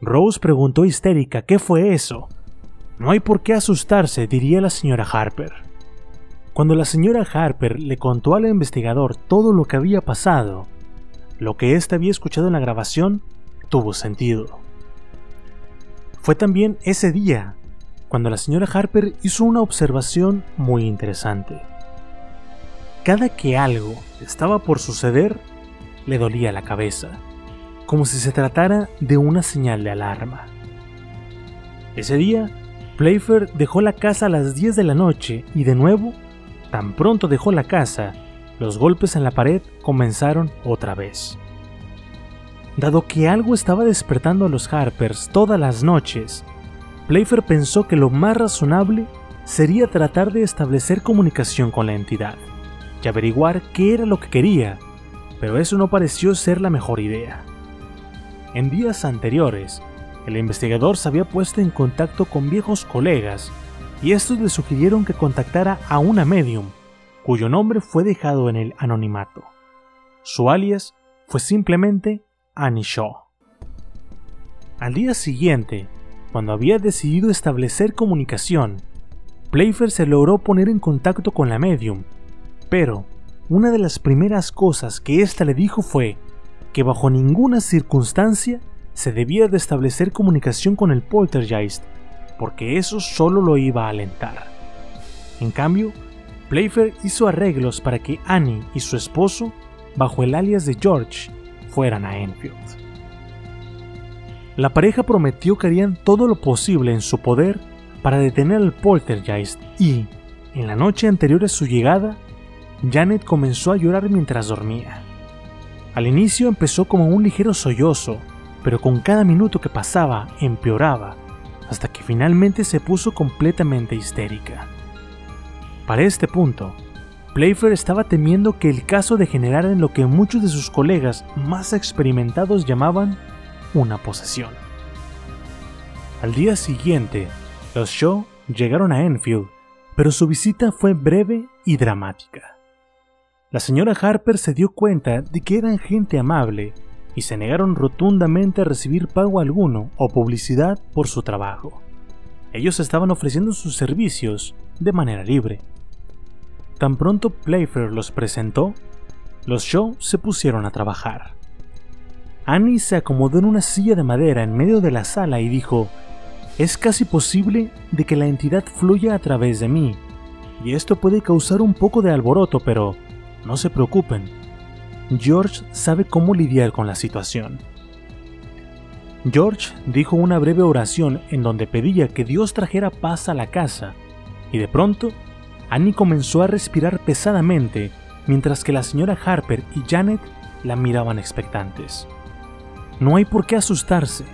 Rose preguntó histérica qué fue eso. No hay por qué asustarse, diría la señora Harper. Cuando la señora Harper le contó al investigador todo lo que había pasado, lo que éste había escuchado en la grabación tuvo sentido. Fue también ese día cuando la señora Harper hizo una observación muy interesante. Cada que algo estaba por suceder, le dolía la cabeza, como si se tratara de una señal de alarma. Ese día, Playfair dejó la casa a las 10 de la noche y de nuevo Tan pronto dejó la casa, los golpes en la pared comenzaron otra vez. Dado que algo estaba despertando a los Harpers todas las noches, Playfair pensó que lo más razonable sería tratar de establecer comunicación con la entidad y averiguar qué era lo que quería, pero eso no pareció ser la mejor idea. En días anteriores, el investigador se había puesto en contacto con viejos colegas y estos le sugirieron que contactara a una medium, cuyo nombre fue dejado en el anonimato. Su alias fue simplemente Annie Shaw. Al día siguiente, cuando había decidido establecer comunicación, Playfair se logró poner en contacto con la medium, pero una de las primeras cosas que ésta le dijo fue que bajo ninguna circunstancia se debía de establecer comunicación con el poltergeist porque eso solo lo iba a alentar. En cambio, Playfair hizo arreglos para que Annie y su esposo, bajo el alias de George, fueran a Enfield. La pareja prometió que harían todo lo posible en su poder para detener al poltergeist y, en la noche anterior a su llegada, Janet comenzó a llorar mientras dormía. Al inicio empezó como un ligero sollozo, pero con cada minuto que pasaba empeoraba hasta que finalmente se puso completamente histérica. Para este punto, Playfair estaba temiendo que el caso degenerara en lo que muchos de sus colegas más experimentados llamaban una posesión. Al día siguiente, los Shaw llegaron a Enfield, pero su visita fue breve y dramática. La señora Harper se dio cuenta de que eran gente amable y se negaron rotundamente a recibir pago alguno o publicidad por su trabajo. Ellos estaban ofreciendo sus servicios de manera libre. Tan pronto Playfair los presentó, los Shaw se pusieron a trabajar. Annie se acomodó en una silla de madera en medio de la sala y dijo, es casi posible de que la entidad fluya a través de mí, y esto puede causar un poco de alboroto, pero no se preocupen, George sabe cómo lidiar con la situación. George dijo una breve oración en donde pedía que Dios trajera paz a la casa, y de pronto, Annie comenzó a respirar pesadamente mientras que la señora Harper y Janet la miraban expectantes. No hay por qué asustarse,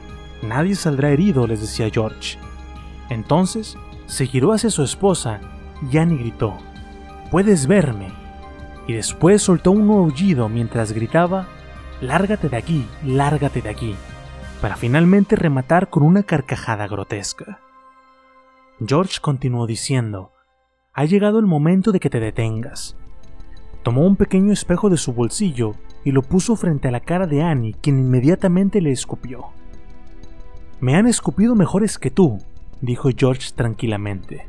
nadie saldrá herido, les decía George. Entonces, se giró hacia su esposa y Annie gritó, Puedes verme y después soltó un aullido mientras gritaba, Lárgate de aquí, lárgate de aquí, para finalmente rematar con una carcajada grotesca. George continuó diciendo, Ha llegado el momento de que te detengas. Tomó un pequeño espejo de su bolsillo y lo puso frente a la cara de Annie, quien inmediatamente le escupió. Me han escupido mejores que tú, dijo George tranquilamente.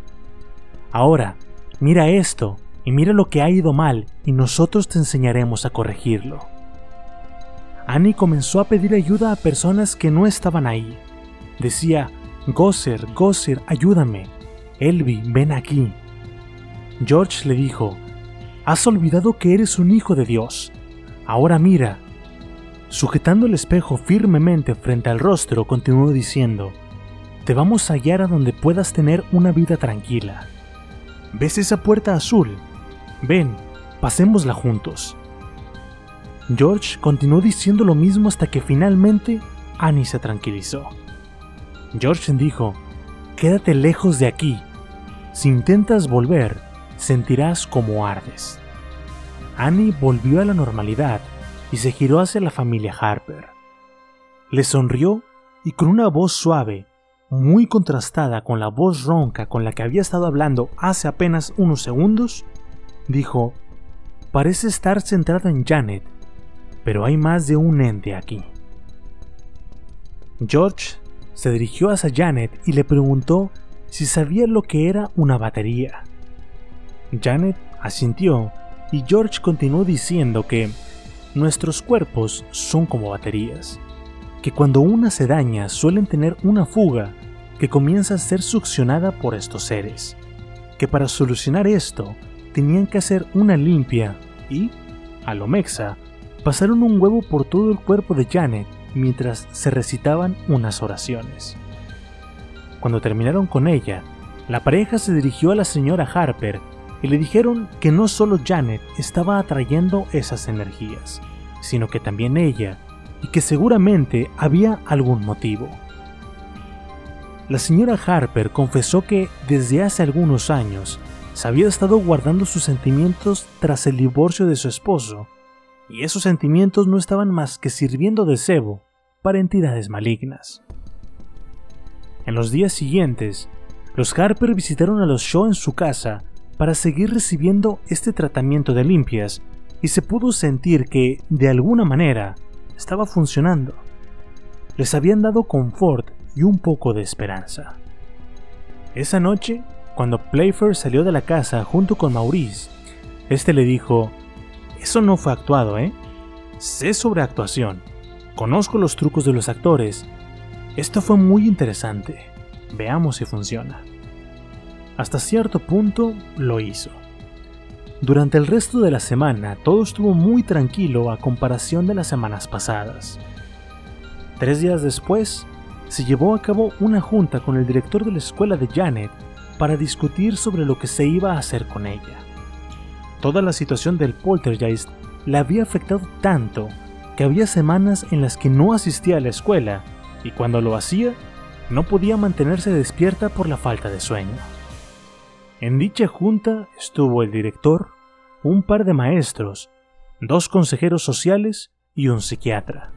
Ahora, mira esto, y mira lo que ha ido mal y nosotros te enseñaremos a corregirlo. Annie comenzó a pedir ayuda a personas que no estaban ahí. Decía, Gosser, Gosser, ayúdame. Elvi, ven aquí. George le dijo, has olvidado que eres un hijo de Dios. Ahora mira. Sujetando el espejo firmemente frente al rostro, continuó diciendo, Te vamos a guiar a donde puedas tener una vida tranquila. ¿Ves esa puerta azul? Ven, pasémosla juntos. George continuó diciendo lo mismo hasta que finalmente Annie se tranquilizó. George dijo, Quédate lejos de aquí. Si intentas volver, sentirás como ardes. Annie volvió a la normalidad y se giró hacia la familia Harper. Le sonrió y con una voz suave, muy contrastada con la voz ronca con la que había estado hablando hace apenas unos segundos, dijo, Parece estar centrada en Janet, pero hay más de un ente aquí. George se dirigió hacia Janet y le preguntó si sabía lo que era una batería. Janet asintió y George continuó diciendo que nuestros cuerpos son como baterías, que cuando una se daña suelen tener una fuga que comienza a ser succionada por estos seres, que para solucionar esto tenían que hacer una limpia y, a lo mexa, pasaron un huevo por todo el cuerpo de Janet mientras se recitaban unas oraciones. Cuando terminaron con ella, la pareja se dirigió a la señora Harper y le dijeron que no solo Janet estaba atrayendo esas energías, sino que también ella, y que seguramente había algún motivo. La señora Harper confesó que desde hace algunos años había estado guardando sus sentimientos tras el divorcio de su esposo y esos sentimientos no estaban más que sirviendo de cebo para entidades malignas. En los días siguientes, los Harper visitaron a los Shaw en su casa para seguir recibiendo este tratamiento de limpias y se pudo sentir que, de alguna manera, estaba funcionando. Les habían dado confort y un poco de esperanza. Esa noche, cuando Playfair salió de la casa junto con Maurice, este le dijo, eso no fue actuado, ¿eh? Sé sobre actuación. Conozco los trucos de los actores. Esto fue muy interesante. Veamos si funciona. Hasta cierto punto lo hizo. Durante el resto de la semana todo estuvo muy tranquilo a comparación de las semanas pasadas. Tres días después, se llevó a cabo una junta con el director de la escuela de Janet para discutir sobre lo que se iba a hacer con ella. Toda la situación del poltergeist la había afectado tanto que había semanas en las que no asistía a la escuela y cuando lo hacía no podía mantenerse despierta por la falta de sueño. En dicha junta estuvo el director, un par de maestros, dos consejeros sociales y un psiquiatra.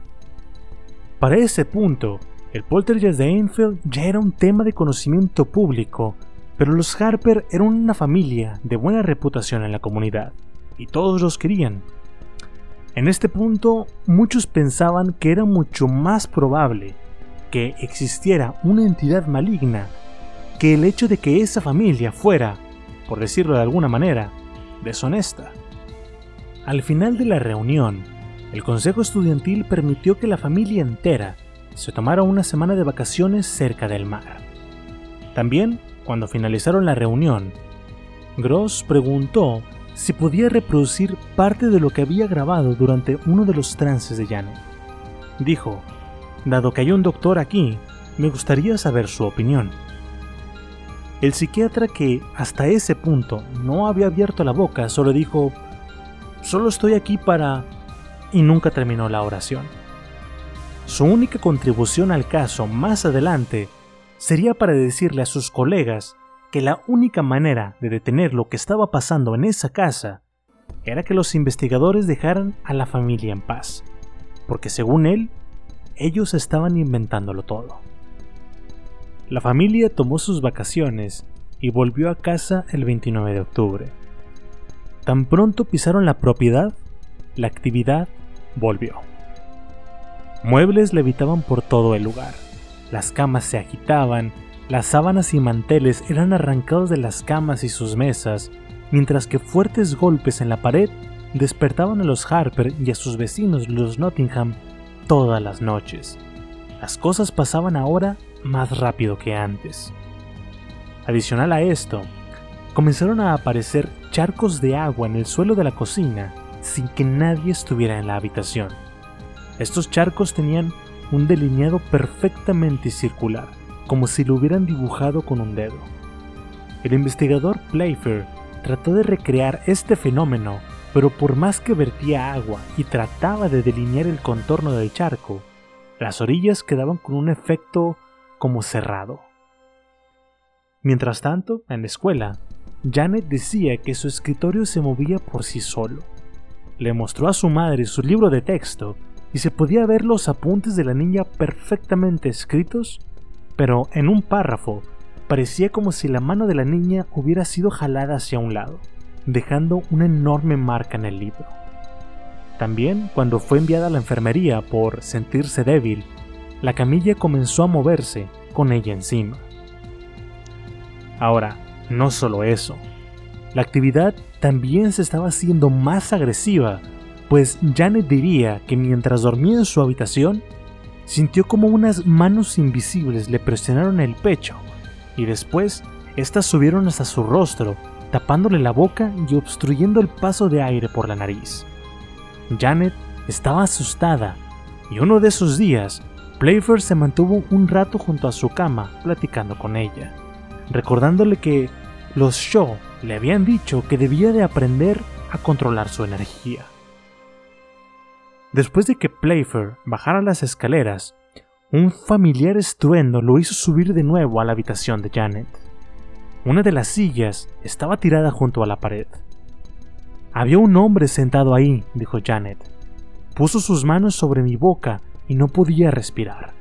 Para ese punto, el poltergeist de Enfield ya era un tema de conocimiento público pero los Harper eran una familia de buena reputación en la comunidad, y todos los querían. En este punto, muchos pensaban que era mucho más probable que existiera una entidad maligna que el hecho de que esa familia fuera, por decirlo de alguna manera, deshonesta. Al final de la reunión, el Consejo Estudiantil permitió que la familia entera se tomara una semana de vacaciones cerca del mar. También cuando finalizaron la reunión, Gross preguntó si podía reproducir parte de lo que había grabado durante uno de los trances de Janet. Dijo, dado que hay un doctor aquí, me gustaría saber su opinión. El psiquiatra que hasta ese punto no había abierto la boca solo dijo, solo estoy aquí para... y nunca terminó la oración. Su única contribución al caso más adelante sería para decirle a sus colegas que la única manera de detener lo que estaba pasando en esa casa era que los investigadores dejaran a la familia en paz, porque según él, ellos estaban inventándolo todo. La familia tomó sus vacaciones y volvió a casa el 29 de octubre. Tan pronto pisaron la propiedad, la actividad volvió. Muebles levitaban por todo el lugar las camas se agitaban, las sábanas y manteles eran arrancados de las camas y sus mesas, mientras que fuertes golpes en la pared despertaban a los Harper y a sus vecinos los Nottingham todas las noches. Las cosas pasaban ahora más rápido que antes. Adicional a esto, comenzaron a aparecer charcos de agua en el suelo de la cocina sin que nadie estuviera en la habitación. Estos charcos tenían un delineado perfectamente circular, como si lo hubieran dibujado con un dedo. El investigador Playfair trató de recrear este fenómeno, pero por más que vertía agua y trataba de delinear el contorno del charco, las orillas quedaban con un efecto como cerrado. Mientras tanto, en la escuela, Janet decía que su escritorio se movía por sí solo. Le mostró a su madre su libro de texto y se podía ver los apuntes de la niña perfectamente escritos, pero en un párrafo parecía como si la mano de la niña hubiera sido jalada hacia un lado, dejando una enorme marca en el libro. También, cuando fue enviada a la enfermería por sentirse débil, la camilla comenzó a moverse con ella encima. Ahora, no solo eso, la actividad también se estaba haciendo más agresiva, pues Janet diría que mientras dormía en su habitación, sintió como unas manos invisibles le presionaron el pecho y después éstas subieron hasta su rostro, tapándole la boca y obstruyendo el paso de aire por la nariz. Janet estaba asustada y uno de esos días, Playfair se mantuvo un rato junto a su cama platicando con ella, recordándole que los Shaw le habían dicho que debía de aprender a controlar su energía. Después de que Playfair bajara las escaleras, un familiar estruendo lo hizo subir de nuevo a la habitación de Janet. Una de las sillas estaba tirada junto a la pared. Había un hombre sentado ahí, dijo Janet. Puso sus manos sobre mi boca y no podía respirar.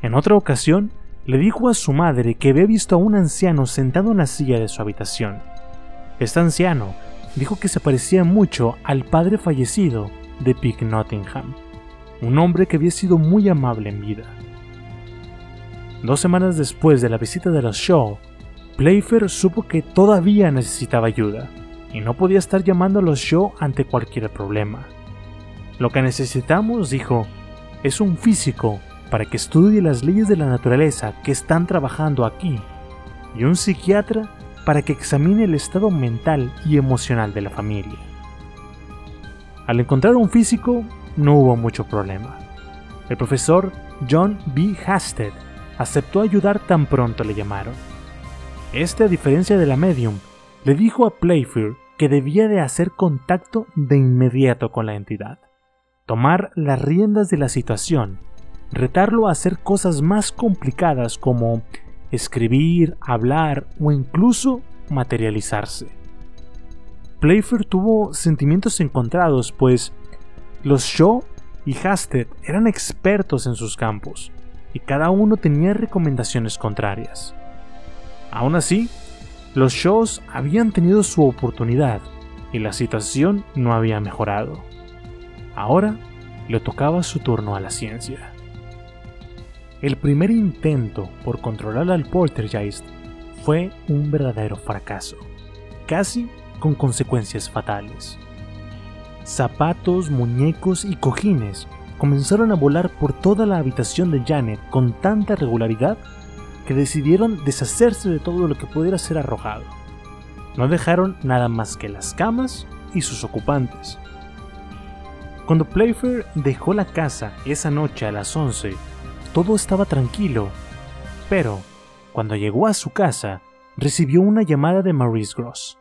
En otra ocasión, le dijo a su madre que había visto a un anciano sentado en la silla de su habitación. Este anciano dijo que se parecía mucho al padre fallecido de Pick Nottingham, un hombre que había sido muy amable en vida. Dos semanas después de la visita de los Shaw, Playfair supo que todavía necesitaba ayuda y no podía estar llamando a los Shaw ante cualquier problema. Lo que necesitamos, dijo, es un físico para que estudie las leyes de la naturaleza que están trabajando aquí y un psiquiatra para que examine el estado mental y emocional de la familia. Al encontrar un físico, no hubo mucho problema. El profesor John B. Hasted aceptó ayudar tan pronto le llamaron. Este, a diferencia de la medium, le dijo a Playfair que debía de hacer contacto de inmediato con la entidad, tomar las riendas de la situación retarlo a hacer cosas más complicadas como escribir, hablar o incluso materializarse. Playfair tuvo sentimientos encontrados, pues los Shaw y Hasted eran expertos en sus campos, y cada uno tenía recomendaciones contrarias. Aún así, los Shaws habían tenido su oportunidad y la situación no había mejorado. Ahora le tocaba su turno a la ciencia. El primer intento por controlar al poltergeist fue un verdadero fracaso, casi con consecuencias fatales. Zapatos, muñecos y cojines comenzaron a volar por toda la habitación de Janet con tanta regularidad que decidieron deshacerse de todo lo que pudiera ser arrojado. No dejaron nada más que las camas y sus ocupantes. Cuando Playfair dejó la casa esa noche a las 11, todo estaba tranquilo, pero cuando llegó a su casa, recibió una llamada de Maurice Gross.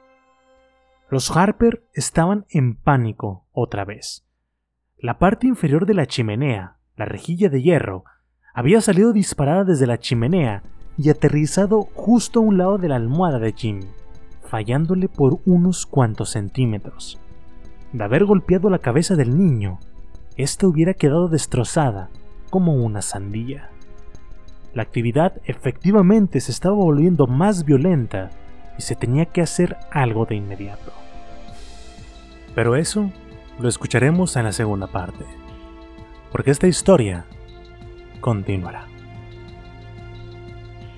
Los Harper estaban en pánico otra vez. La parte inferior de la chimenea, la rejilla de hierro, había salido disparada desde la chimenea y aterrizado justo a un lado de la almohada de Jimmy, fallándole por unos cuantos centímetros. De haber golpeado la cabeza del niño, ésta hubiera quedado destrozada como una sandía. La actividad efectivamente se estaba volviendo más violenta y se tenía que hacer algo de inmediato. Pero eso lo escucharemos en la segunda parte, porque esta historia continuará.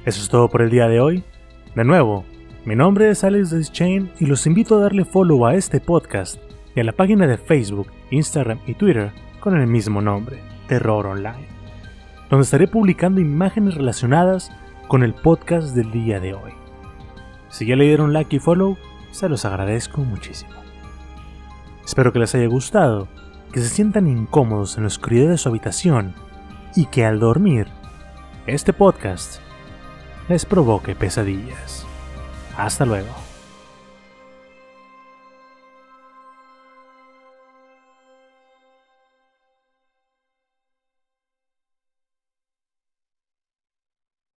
Eso es todo por el día de hoy. De nuevo, mi nombre es Alex Deschain y los invito a darle follow a este podcast y a la página de Facebook, Instagram y Twitter con el mismo nombre. Terror Online, donde estaré publicando imágenes relacionadas con el podcast del día de hoy. Si ya le dieron like y follow, se los agradezco muchísimo. Espero que les haya gustado, que se sientan incómodos en la oscuridad de su habitación y que al dormir, este podcast les provoque pesadillas. Hasta luego.